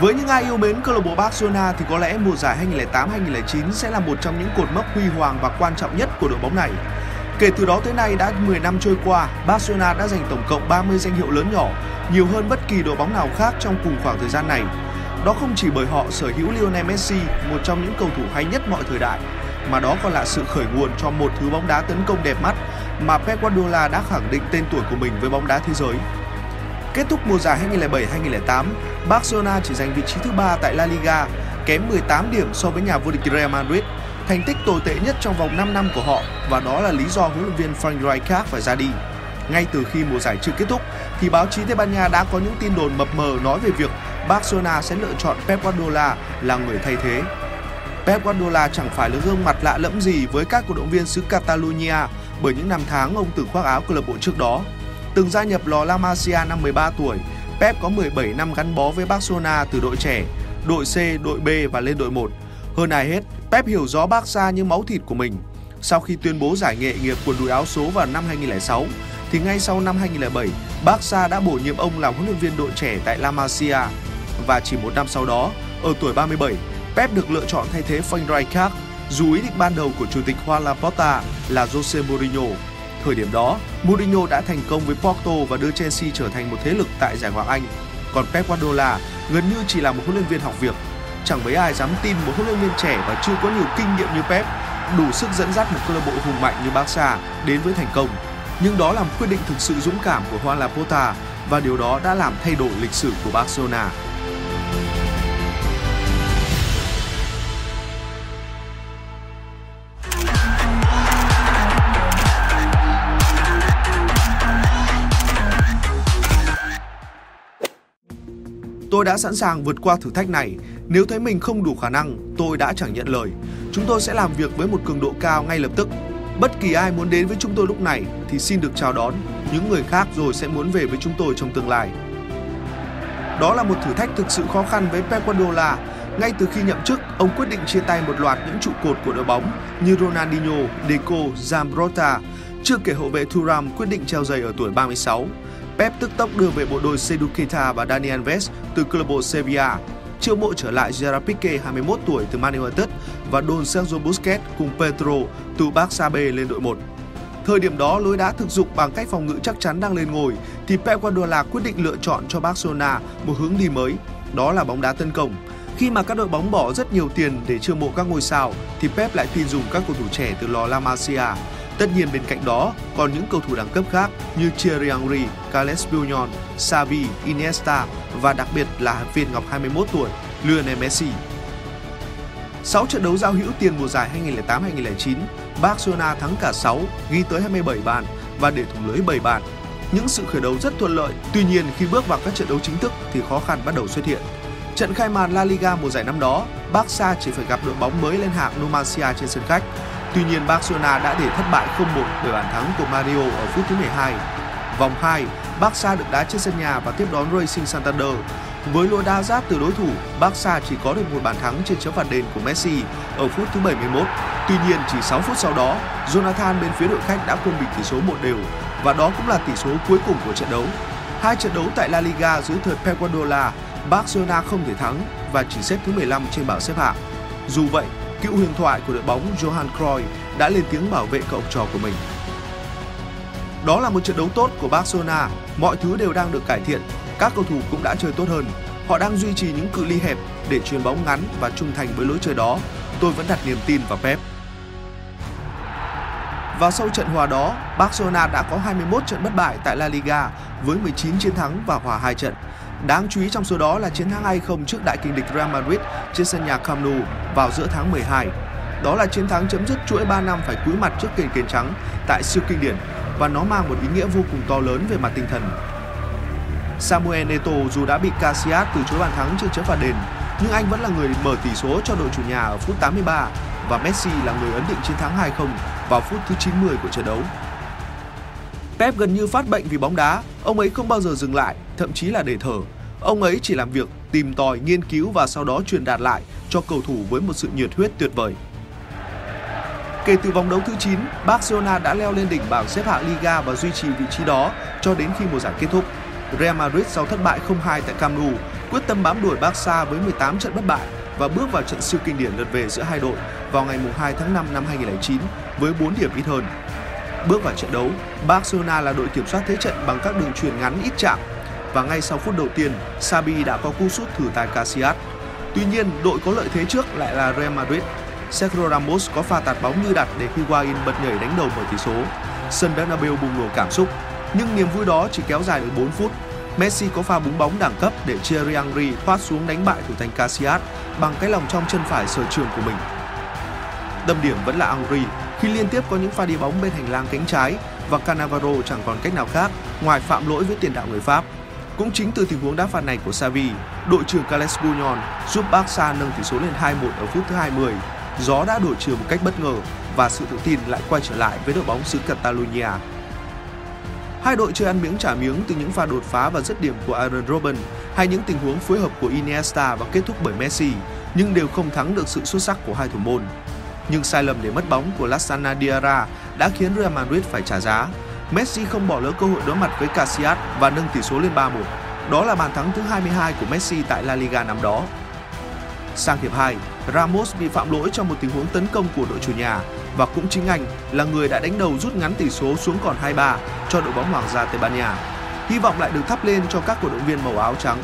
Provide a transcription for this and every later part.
Với những ai yêu mến câu lạc bộ Barcelona thì có lẽ mùa giải 2008-2009 sẽ là một trong những cột mốc huy hoàng và quan trọng nhất của đội bóng này. Kể từ đó tới nay đã 10 năm trôi qua, Barcelona đã giành tổng cộng 30 danh hiệu lớn nhỏ, nhiều hơn bất kỳ đội bóng nào khác trong cùng khoảng thời gian này. Đó không chỉ bởi họ sở hữu Lionel Messi, một trong những cầu thủ hay nhất mọi thời đại, mà đó còn là sự khởi nguồn cho một thứ bóng đá tấn công đẹp mắt mà Pep Guardiola đã khẳng định tên tuổi của mình với bóng đá thế giới. Kết thúc mùa giải 2007-2008, Barcelona chỉ giành vị trí thứ ba tại La Liga, kém 18 điểm so với nhà vô địch Real Madrid, thành tích tồi tệ nhất trong vòng 5 năm của họ và đó là lý do huấn luyện viên Frank Rijkaard phải ra đi. Ngay từ khi mùa giải chưa kết thúc thì báo chí Tây Ban Nha đã có những tin đồn mập mờ nói về việc Barcelona sẽ lựa chọn Pep Guardiola là người thay thế. Pep Guardiola chẳng phải là gương mặt lạ lẫm gì với các cổ động viên xứ Catalonia bởi những năm tháng ông từng khoác áo câu lạc bộ trước đó. Từng gia nhập lò La Masia năm 13 tuổi, Pep có 17 năm gắn bó với Barcelona từ đội trẻ, đội C, đội B và lên đội 1. Hơn ai hết, Pep hiểu rõ Barca như máu thịt của mình. Sau khi tuyên bố giải nghệ nghiệp quần đùi áo số vào năm 2006, thì ngay sau năm 2007, Barca đã bổ nhiệm ông làm huấn luyện viên đội trẻ tại La Masia. Và chỉ một năm sau đó, ở tuổi 37, Pep được lựa chọn thay thế Frank Rijkaard dù ý định ban đầu của chủ tịch Juan Laporta là Jose Mourinho. Thời điểm đó, Mourinho đã thành công với Porto và đưa Chelsea trở thành một thế lực tại giải Ngoại Anh. Còn Pep Guardiola gần như chỉ là một huấn luyện viên học việc. Chẳng mấy ai dám tin một huấn luyện viên trẻ và chưa có nhiều kinh nghiệm như Pep đủ sức dẫn dắt một câu lạc bộ hùng mạnh như Barca đến với thành công. Nhưng đó là một quyết định thực sự dũng cảm của Juan Laporta và điều đó đã làm thay đổi lịch sử của Barcelona. Tôi đã sẵn sàng vượt qua thử thách này. Nếu thấy mình không đủ khả năng, tôi đã chẳng nhận lời. Chúng tôi sẽ làm việc với một cường độ cao ngay lập tức. Bất kỳ ai muốn đến với chúng tôi lúc này thì xin được chào đón. Những người khác rồi sẽ muốn về với chúng tôi trong tương lai. Đó là một thử thách thực sự khó khăn với Pep Guardiola. Ngay từ khi nhậm chức, ông quyết định chia tay một loạt những trụ cột của đội bóng như Ronaldinho, Deco, Zambrotta. Chưa kể hậu vệ Thuram quyết định treo giày ở tuổi 36. Pep tức tốc đưa về bộ đôi Sedu Keita và Dani Alves từ câu lạc bộ Sevilla. Chiêu mộ trở lại Gerard Pique 21 tuổi từ Man United và Don Sergio Busquets cùng Pedro từ Barca B lên đội 1. Thời điểm đó, lối đá thực dụng bằng cách phòng ngự chắc chắn đang lên ngồi thì Pep Guardiola quyết định lựa chọn cho Barcelona một hướng đi mới, đó là bóng đá tấn công. Khi mà các đội bóng bỏ rất nhiều tiền để chiêu mộ các ngôi sao thì Pep lại tin dùng các cầu thủ trẻ từ lò La Masia Tất nhiên bên cạnh đó còn những cầu thủ đẳng cấp khác như Thierry Henry, Carles Puyol, Xavi, Iniesta và đặc biệt là viên ngọc 21 tuổi Lionel Messi. 6 trận đấu giao hữu tiền mùa giải 2008-2009, Barcelona thắng cả 6, ghi tới 27 bàn và để thủng lưới 7 bàn. Những sự khởi đầu rất thuận lợi, tuy nhiên khi bước vào các trận đấu chính thức thì khó khăn bắt đầu xuất hiện. Trận khai màn La Liga mùa giải năm đó, Barca chỉ phải gặp đội bóng mới lên hạng Numancia trên sân khách Tuy nhiên Barcelona đã để thất bại 0-1 bởi bàn thắng của Mario ở phút thứ 12. Vòng 2, Barca được đá trên sân nhà và tiếp đón Racing Santander. Với lối đá giáp từ đối thủ, Barca chỉ có được một bàn thắng trên chấm phạt đền của Messi ở phút thứ 71. Tuy nhiên, chỉ 6 phút sau đó, Jonathan bên phía đội khách đã quân bình tỷ số một đều và đó cũng là tỷ số cuối cùng của trận đấu. Hai trận đấu tại La Liga dưới thời Pep Guardiola, Barcelona không thể thắng và chỉ xếp thứ 15 trên bảng xếp hạng. Dù vậy, cựu huyền thoại của đội bóng Johan Cruyff đã lên tiếng bảo vệ cậu trò của mình. Đó là một trận đấu tốt của Barcelona, mọi thứ đều đang được cải thiện, các cầu thủ cũng đã chơi tốt hơn. Họ đang duy trì những cự ly hẹp để chuyền bóng ngắn và trung thành với lối chơi đó. Tôi vẫn đặt niềm tin vào Pep. Và sau trận hòa đó, Barcelona đã có 21 trận bất bại tại La Liga với 19 chiến thắng và hòa 2 trận. Đáng chú ý trong số đó là chiến thắng 2-0 trước đại kình địch Real Madrid trên sân nhà Camp Nou vào giữa tháng 12. Đó là chiến thắng chấm dứt chuỗi 3 năm phải cúi mặt trước kền kền trắng tại siêu kinh điển và nó mang một ý nghĩa vô cùng to lớn về mặt tinh thần. Samuel Neto dù đã bị Casillas từ chối bàn thắng trên chấm phạt đền, nhưng anh vẫn là người mở tỷ số cho đội chủ nhà ở phút 83 và Messi là người ấn định chiến thắng 2-0 vào phút thứ 90 của trận đấu. Pep gần như phát bệnh vì bóng đá, ông ấy không bao giờ dừng lại, thậm chí là để thở. Ông ấy chỉ làm việc, tìm tòi, nghiên cứu và sau đó truyền đạt lại cho cầu thủ với một sự nhiệt huyết tuyệt vời. Kể từ vòng đấu thứ 9, Barcelona đã leo lên đỉnh bảng xếp hạng Liga và duy trì vị trí đó cho đến khi mùa giải kết thúc. Real Madrid sau thất bại 0-2 tại Camp Nou quyết tâm bám đuổi Barca với 18 trận bất bại và bước vào trận siêu kinh điển lượt về giữa hai đội vào ngày 2 tháng 5 năm 2009 với 4 điểm ít hơn. Bước vào trận đấu, Barcelona là đội kiểm soát thế trận bằng các đường truyền ngắn ít chạm và ngay sau phút đầu tiên, Xabi đã có cú sút thử tài Casillas. Tuy nhiên, đội có lợi thế trước lại là Real Madrid. Sergio Ramos có pha tạt bóng như đặt để khi Higuain bật nhảy đánh đầu mở tỷ số. Sân Bernabeu bùng nổ cảm xúc, nhưng niềm vui đó chỉ kéo dài được 4 phút. Messi có pha búng bóng đẳng cấp để Thierry Henry thoát xuống đánh bại thủ thành Casillas bằng cái lòng trong chân phải sở trường của mình. Tâm điểm vẫn là Henry khi liên tiếp có những pha đi bóng bên hành lang cánh trái và Cannavaro chẳng còn cách nào khác ngoài phạm lỗi với tiền đạo người Pháp. Cũng chính từ tình huống đá phạt này của Xavi, đội trưởng Carles Puyol giúp Barca nâng tỷ số lên 2-1 ở phút thứ 20. Gió đã đổi chiều một cách bất ngờ và sự tự tin lại quay trở lại với đội bóng xứ Catalonia. Hai đội chơi ăn miếng trả miếng từ những pha đột phá và dứt điểm của Aaron Robben hay những tình huống phối hợp của Iniesta và kết thúc bởi Messi, nhưng đều không thắng được sự xuất sắc của hai thủ môn. Nhưng sai lầm để mất bóng của Lassana Diarra đã khiến Real Madrid phải trả giá Messi không bỏ lỡ cơ hội đối mặt với Casillas và nâng tỷ số lên 3-1. Đó là bàn thắng thứ 22 của Messi tại La Liga năm đó. Sang hiệp 2, Ramos bị phạm lỗi trong một tình huống tấn công của đội chủ nhà và cũng chính anh là người đã đánh đầu rút ngắn tỷ số xuống còn 2-3 cho đội bóng Hoàng gia Tây Ban Nha. Hy vọng lại được thắp lên cho các cổ động viên màu áo trắng.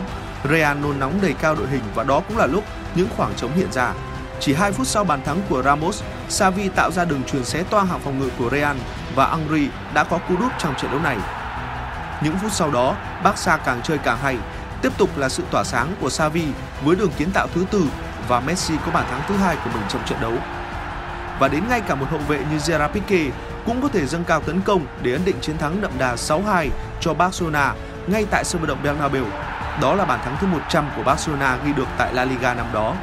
Real nôn nóng đầy cao đội hình và đó cũng là lúc những khoảng trống hiện ra. Chỉ 2 phút sau bàn thắng của Ramos, Xavi tạo ra đường truyền xé toang hàng phòng ngự của Real và Angri đã có cú đúp trong trận đấu này. Những phút sau đó, Barca càng chơi càng hay. Tiếp tục là sự tỏa sáng của Xavi với đường kiến tạo thứ tư và Messi có bàn thắng thứ hai của mình trong trận đấu. Và đến ngay cả một hậu vệ như Gerard Pique cũng có thể dâng cao tấn công để ấn định chiến thắng đậm đà 6-2 cho Barcelona ngay tại sân vận động Bernabeu. Đó là bàn thắng thứ 100 của Barcelona ghi được tại La Liga năm đó.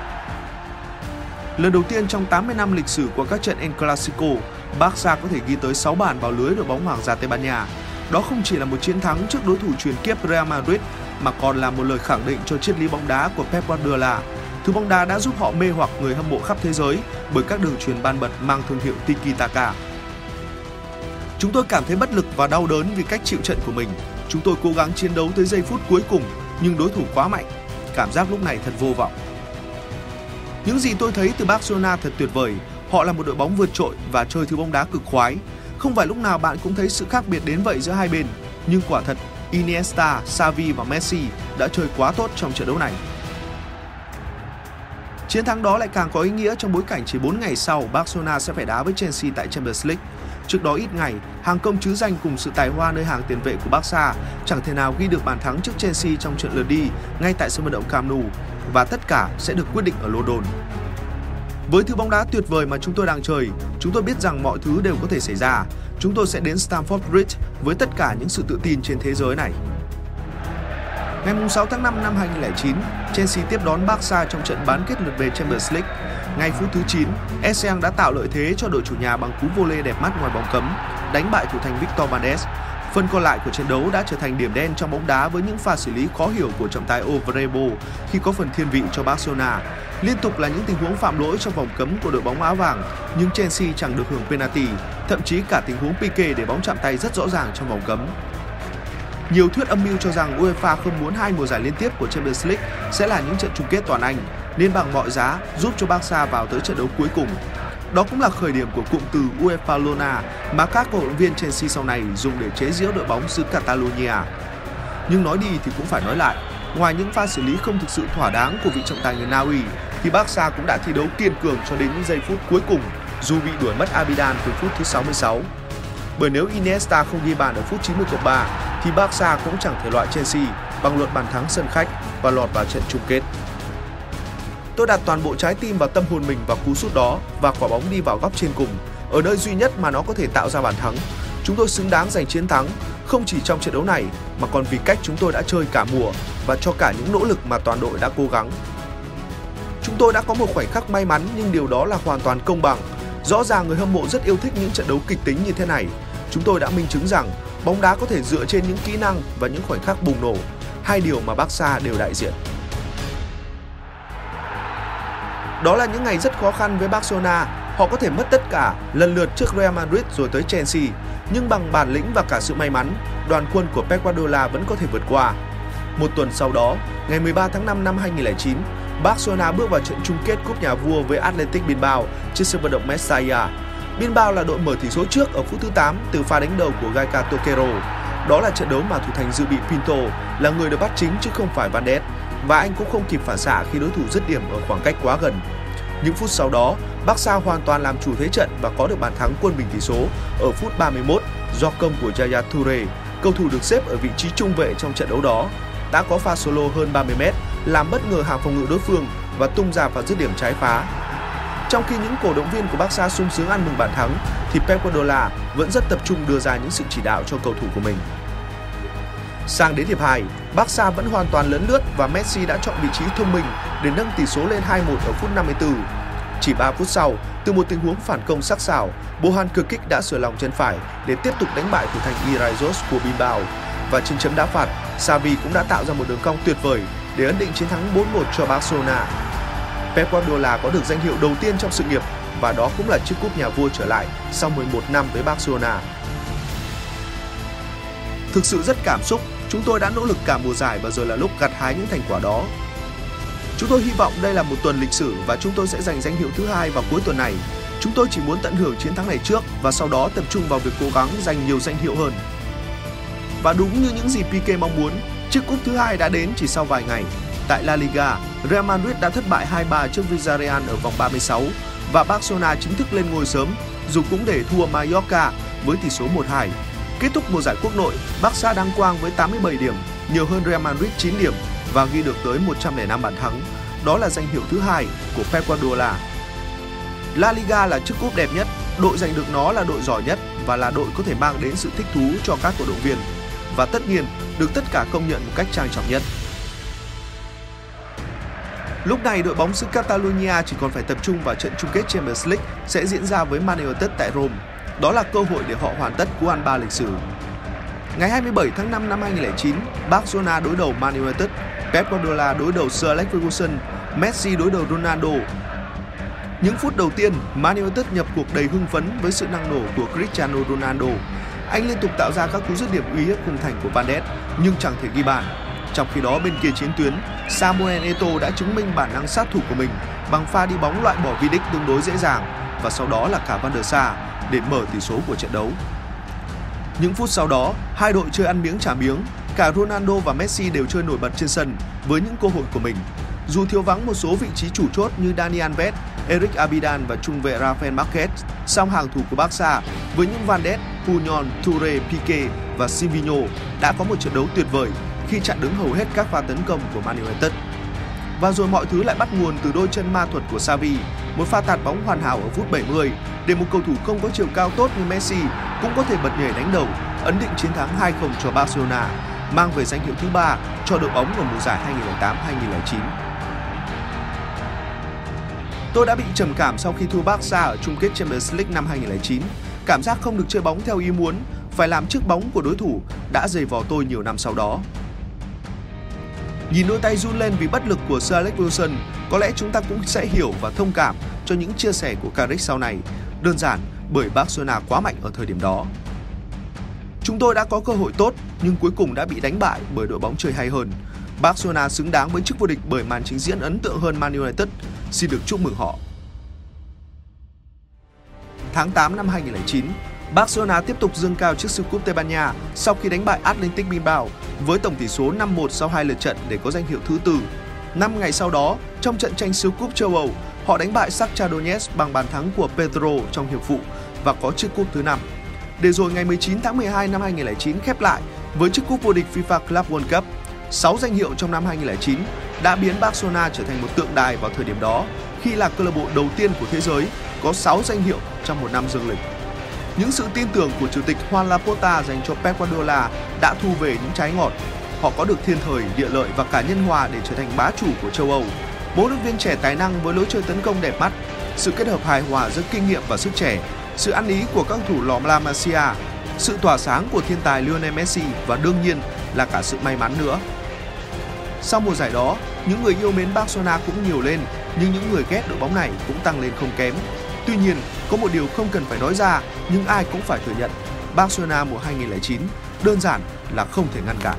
Lần đầu tiên trong 80 năm lịch sử của các trận El Clasico, Barca có thể ghi tới 6 bàn vào lưới đội bóng Hoàng gia Tây Ban Nha. Đó không chỉ là một chiến thắng trước đối thủ truyền kiếp Real Madrid mà còn là một lời khẳng định cho triết lý bóng đá của Pep Guardiola. Thứ bóng đá đã giúp họ mê hoặc người hâm mộ khắp thế giới bởi các đường truyền ban bật mang thương hiệu Tiki Taka. Chúng tôi cảm thấy bất lực và đau đớn vì cách chịu trận của mình. Chúng tôi cố gắng chiến đấu tới giây phút cuối cùng nhưng đối thủ quá mạnh. Cảm giác lúc này thật vô vọng. Những gì tôi thấy từ Barcelona thật tuyệt vời. Họ là một đội bóng vượt trội và chơi thứ bóng đá cực khoái. Không phải lúc nào bạn cũng thấy sự khác biệt đến vậy giữa hai bên, nhưng quả thật Iniesta, Xavi và Messi đã chơi quá tốt trong trận đấu này. Chiến thắng đó lại càng có ý nghĩa trong bối cảnh chỉ 4 ngày sau Barcelona sẽ phải đá với Chelsea tại Champions League. Trước đó ít ngày, hàng công chứ danh cùng sự tài hoa nơi hàng tiền vệ của Barca chẳng thể nào ghi được bàn thắng trước Chelsea trong trận lượt đi ngay tại sân vận động Camp Nou và tất cả sẽ được quyết định ở London. Với thứ bóng đá tuyệt vời mà chúng tôi đang chơi, chúng tôi biết rằng mọi thứ đều có thể xảy ra. Chúng tôi sẽ đến Stamford Bridge với tất cả những sự tự tin trên thế giới này. Ngày 6 tháng 5 năm 2009, Chelsea tiếp đón Barca trong trận bán kết lượt về Champions League. Ngay phút thứ 9, Essien đã tạo lợi thế cho đội chủ nhà bằng cú vô lê đẹp mắt ngoài bóng cấm, đánh bại thủ thành Victor Valdes. Phần còn lại của trận đấu đã trở thành điểm đen trong bóng đá với những pha xử lý khó hiểu của trọng tài Ovrebo khi có phần thiên vị cho Barcelona. Liên tục là những tình huống phạm lỗi trong vòng cấm của đội bóng áo vàng, nhưng Chelsea chẳng được hưởng penalty, thậm chí cả tình huống Pique để bóng chạm tay rất rõ ràng trong vòng cấm. Nhiều thuyết âm mưu cho rằng UEFA không muốn hai mùa giải liên tiếp của Champions League sẽ là những trận chung kết toàn Anh, nên bằng mọi giá giúp cho Barca vào tới trận đấu cuối cùng. Đó cũng là khởi điểm của cụm từ UEFA Lona mà các cổ động viên Chelsea sau này dùng để chế giễu đội bóng xứ Catalonia. Nhưng nói đi thì cũng phải nói lại, ngoài những pha xử lý không thực sự thỏa đáng của vị trọng tài người Na Uy, thì Barca cũng đã thi đấu kiên cường cho đến những giây phút cuối cùng dù bị đuổi mất Abidan từ phút thứ 66. Bởi nếu Iniesta không ghi bàn ở phút 90 cộng 3 thì Barca cũng chẳng thể loại Chelsea bằng luật bàn thắng sân khách và lọt vào trận chung kết. Tôi đặt toàn bộ trái tim và tâm hồn mình vào cú sút đó và quả bóng đi vào góc trên cùng, ở nơi duy nhất mà nó có thể tạo ra bàn thắng. Chúng tôi xứng đáng giành chiến thắng, không chỉ trong trận đấu này mà còn vì cách chúng tôi đã chơi cả mùa và cho cả những nỗ lực mà toàn đội đã cố gắng. Chúng tôi đã có một khoảnh khắc may mắn nhưng điều đó là hoàn toàn công bằng. Rõ ràng người hâm mộ rất yêu thích những trận đấu kịch tính như thế này. Chúng tôi đã minh chứng rằng bóng đá có thể dựa trên những kỹ năng và những khoảnh khắc bùng nổ, hai điều mà Barca đều đại diện. Đó là những ngày rất khó khăn với Barcelona. Họ có thể mất tất cả lần lượt trước Real Madrid rồi tới Chelsea, nhưng bằng bản lĩnh và cả sự may mắn, đoàn quân của Pep Guardiola vẫn có thể vượt qua. Một tuần sau đó, ngày 13 tháng 5 năm 2009, Barcelona bước vào trận chung kết cúp nhà vua với Athletic Bilbao trên sân vận động Mestalla. Bilbao là đội mở tỷ số trước ở phút thứ 8 từ pha đánh đầu của Gaika Toquero. Đó là trận đấu mà thủ thành dự bị Pinto là người được bắt chính chứ không phải Van Ness và anh cũng không kịp phản xạ khi đối thủ dứt điểm ở khoảng cách quá gần. Những phút sau đó, Barca hoàn toàn làm chủ thế trận và có được bàn thắng quân bình tỷ số ở phút 31 do công của Yaya Toure, cầu thủ được xếp ở vị trí trung vệ trong trận đấu đó. Đã có pha solo hơn 30m làm bất ngờ hàng phòng ngự đối phương và tung ra vào dứt điểm trái phá. Trong khi những cổ động viên của Barca sung sướng ăn mừng bàn thắng, thì Pep Guardiola vẫn rất tập trung đưa ra những sự chỉ đạo cho cầu thủ của mình. Sang đến hiệp 2, Barca vẫn hoàn toàn lấn lướt và Messi đã chọn vị trí thông minh để nâng tỷ số lên 2-1 ở phút 54. Chỉ 3 phút sau, từ một tình huống phản công sắc sảo, Bohan cực kích đã sửa lòng chân phải để tiếp tục đánh bại thủ thành Iraizos của Bilbao. Và trên chấm đá phạt, Xavi cũng đã tạo ra một đường cong tuyệt vời để ấn định chiến thắng 4-1 cho Barcelona. Pep Guardiola có được danh hiệu đầu tiên trong sự nghiệp và đó cũng là chiếc cúp nhà vua trở lại sau 11 năm với Barcelona. Thực sự rất cảm xúc, chúng tôi đã nỗ lực cả mùa giải và giờ là lúc gặt hái những thành quả đó. Chúng tôi hy vọng đây là một tuần lịch sử và chúng tôi sẽ giành danh hiệu thứ hai vào cuối tuần này. Chúng tôi chỉ muốn tận hưởng chiến thắng này trước và sau đó tập trung vào việc cố gắng giành nhiều danh hiệu hơn. Và đúng như những gì PK mong muốn, chiếc cúp thứ hai đã đến chỉ sau vài ngày. Tại La Liga, Real Madrid đã thất bại 2-3 trước Villarreal ở vòng 36 và Barcelona chính thức lên ngôi sớm dù cũng để thua Mallorca với tỷ số 1-2. Kết thúc mùa giải quốc nội, Barca đăng quang với 87 điểm, nhiều hơn Real Madrid 9 điểm và ghi được tới 105 bàn thắng. Đó là danh hiệu thứ hai của Pep Guardiola. La Liga là chiếc cúp đẹp nhất, đội giành được nó là đội giỏi nhất và là đội có thể mang đến sự thích thú cho các cổ động viên. Và tất nhiên, được tất cả công nhận một cách trang trọng nhất. Lúc này đội bóng xứ Catalonia chỉ còn phải tập trung vào trận chung kết Champions League sẽ diễn ra với Man United tại Rome. Đó là cơ hội để họ hoàn tất cú ăn ba lịch sử. Ngày 27 tháng 5 năm 2009, Barcelona đối đầu Man United, Pep Guardiola đối đầu Sir Alex Ferguson, Messi đối đầu Ronaldo. Những phút đầu tiên, Man United nhập cuộc đầy hưng phấn với sự năng nổ của Cristiano Ronaldo. Anh liên tục tạo ra các cú dứt điểm uy hiếp khung thành của Van Ness nhưng chẳng thể ghi bàn. Trong khi đó bên kia chiến tuyến, Samuel Eto'o đã chứng minh bản năng sát thủ của mình bằng pha đi bóng loại bỏ Vidic tương đối dễ dàng và sau đó là cả Van der Sar để mở tỷ số của trận đấu. Những phút sau đó, hai đội chơi ăn miếng trả miếng, cả Ronaldo và Messi đều chơi nổi bật trên sân với những cơ hội của mình. Dù thiếu vắng một số vị trí chủ chốt như Dani Alves, Eric Abidan và trung vệ Rafael Marquez, song hàng thủ của Barca với những Van Ness, Puyol, Toure, Pique và Silvinho đã có một trận đấu tuyệt vời khi chặn đứng hầu hết các pha tấn công của Man United. Và rồi mọi thứ lại bắt nguồn từ đôi chân ma thuật của Xavi, một pha tạt bóng hoàn hảo ở phút 70 để một cầu thủ không có chiều cao tốt như Messi cũng có thể bật nhảy đánh đầu, ấn định chiến thắng 2-0 cho Barcelona, mang về danh hiệu thứ ba cho đội bóng ở mùa giải 2008-2009. Tôi đã bị trầm cảm sau khi thua Barca ở chung kết Champions League năm 2009. Cảm giác không được chơi bóng theo ý muốn, phải làm trước bóng của đối thủ đã dày vò tôi nhiều năm sau đó. Nhìn đôi tay run lên vì bất lực của Sir Alex Wilson, có lẽ chúng ta cũng sẽ hiểu và thông cảm cho những chia sẻ của Carrick sau này. Đơn giản bởi Barcelona quá mạnh ở thời điểm đó. Chúng tôi đã có cơ hội tốt nhưng cuối cùng đã bị đánh bại bởi đội bóng chơi hay hơn. Barcelona xứng đáng với chức vô địch bởi màn trình diễn ấn tượng hơn Man United. Xin được chúc mừng họ. Tháng 8 năm 2009, Barcelona tiếp tục dương cao trước siêu cúp Tây Ban Nha sau khi đánh bại Atlantic Bilbao với tổng tỷ số 5-1 sau hai lượt trận để có danh hiệu thứ tư. Năm ngày sau đó, trong trận tranh siêu cúp châu Âu, họ đánh bại Shakhtar Donetsk bằng bàn thắng của Pedro trong hiệp phụ và có chiếc cúp thứ năm. Để rồi ngày 19 tháng 12 năm 2009 khép lại với chiếc cúp vô địch FIFA Club World Cup. 6 danh hiệu trong năm 2009 đã biến Barcelona trở thành một tượng đài vào thời điểm đó khi là câu lạc bộ đầu tiên của thế giới có 6 danh hiệu trong một năm dương lịch. Những sự tin tưởng của chủ tịch Juan Laporta dành cho Pep Guardiola đã thu về những trái ngọt. Họ có được thiên thời, địa lợi và cả nhân hòa để trở thành bá chủ của châu Âu. Bốn luyện viên trẻ tài năng với lối chơi tấn công đẹp mắt, sự kết hợp hài hòa giữa kinh nghiệm và sức trẻ, sự ăn ý của các thủ lò La Masia, sự tỏa sáng của thiên tài Lionel Messi và đương nhiên là cả sự may mắn nữa. Sau mùa giải đó, những người yêu mến Barcelona cũng nhiều lên, nhưng những người ghét đội bóng này cũng tăng lên không kém. Tuy nhiên, có một điều không cần phải nói ra nhưng ai cũng phải thừa nhận, Barcelona mùa 2009 đơn giản là không thể ngăn cản.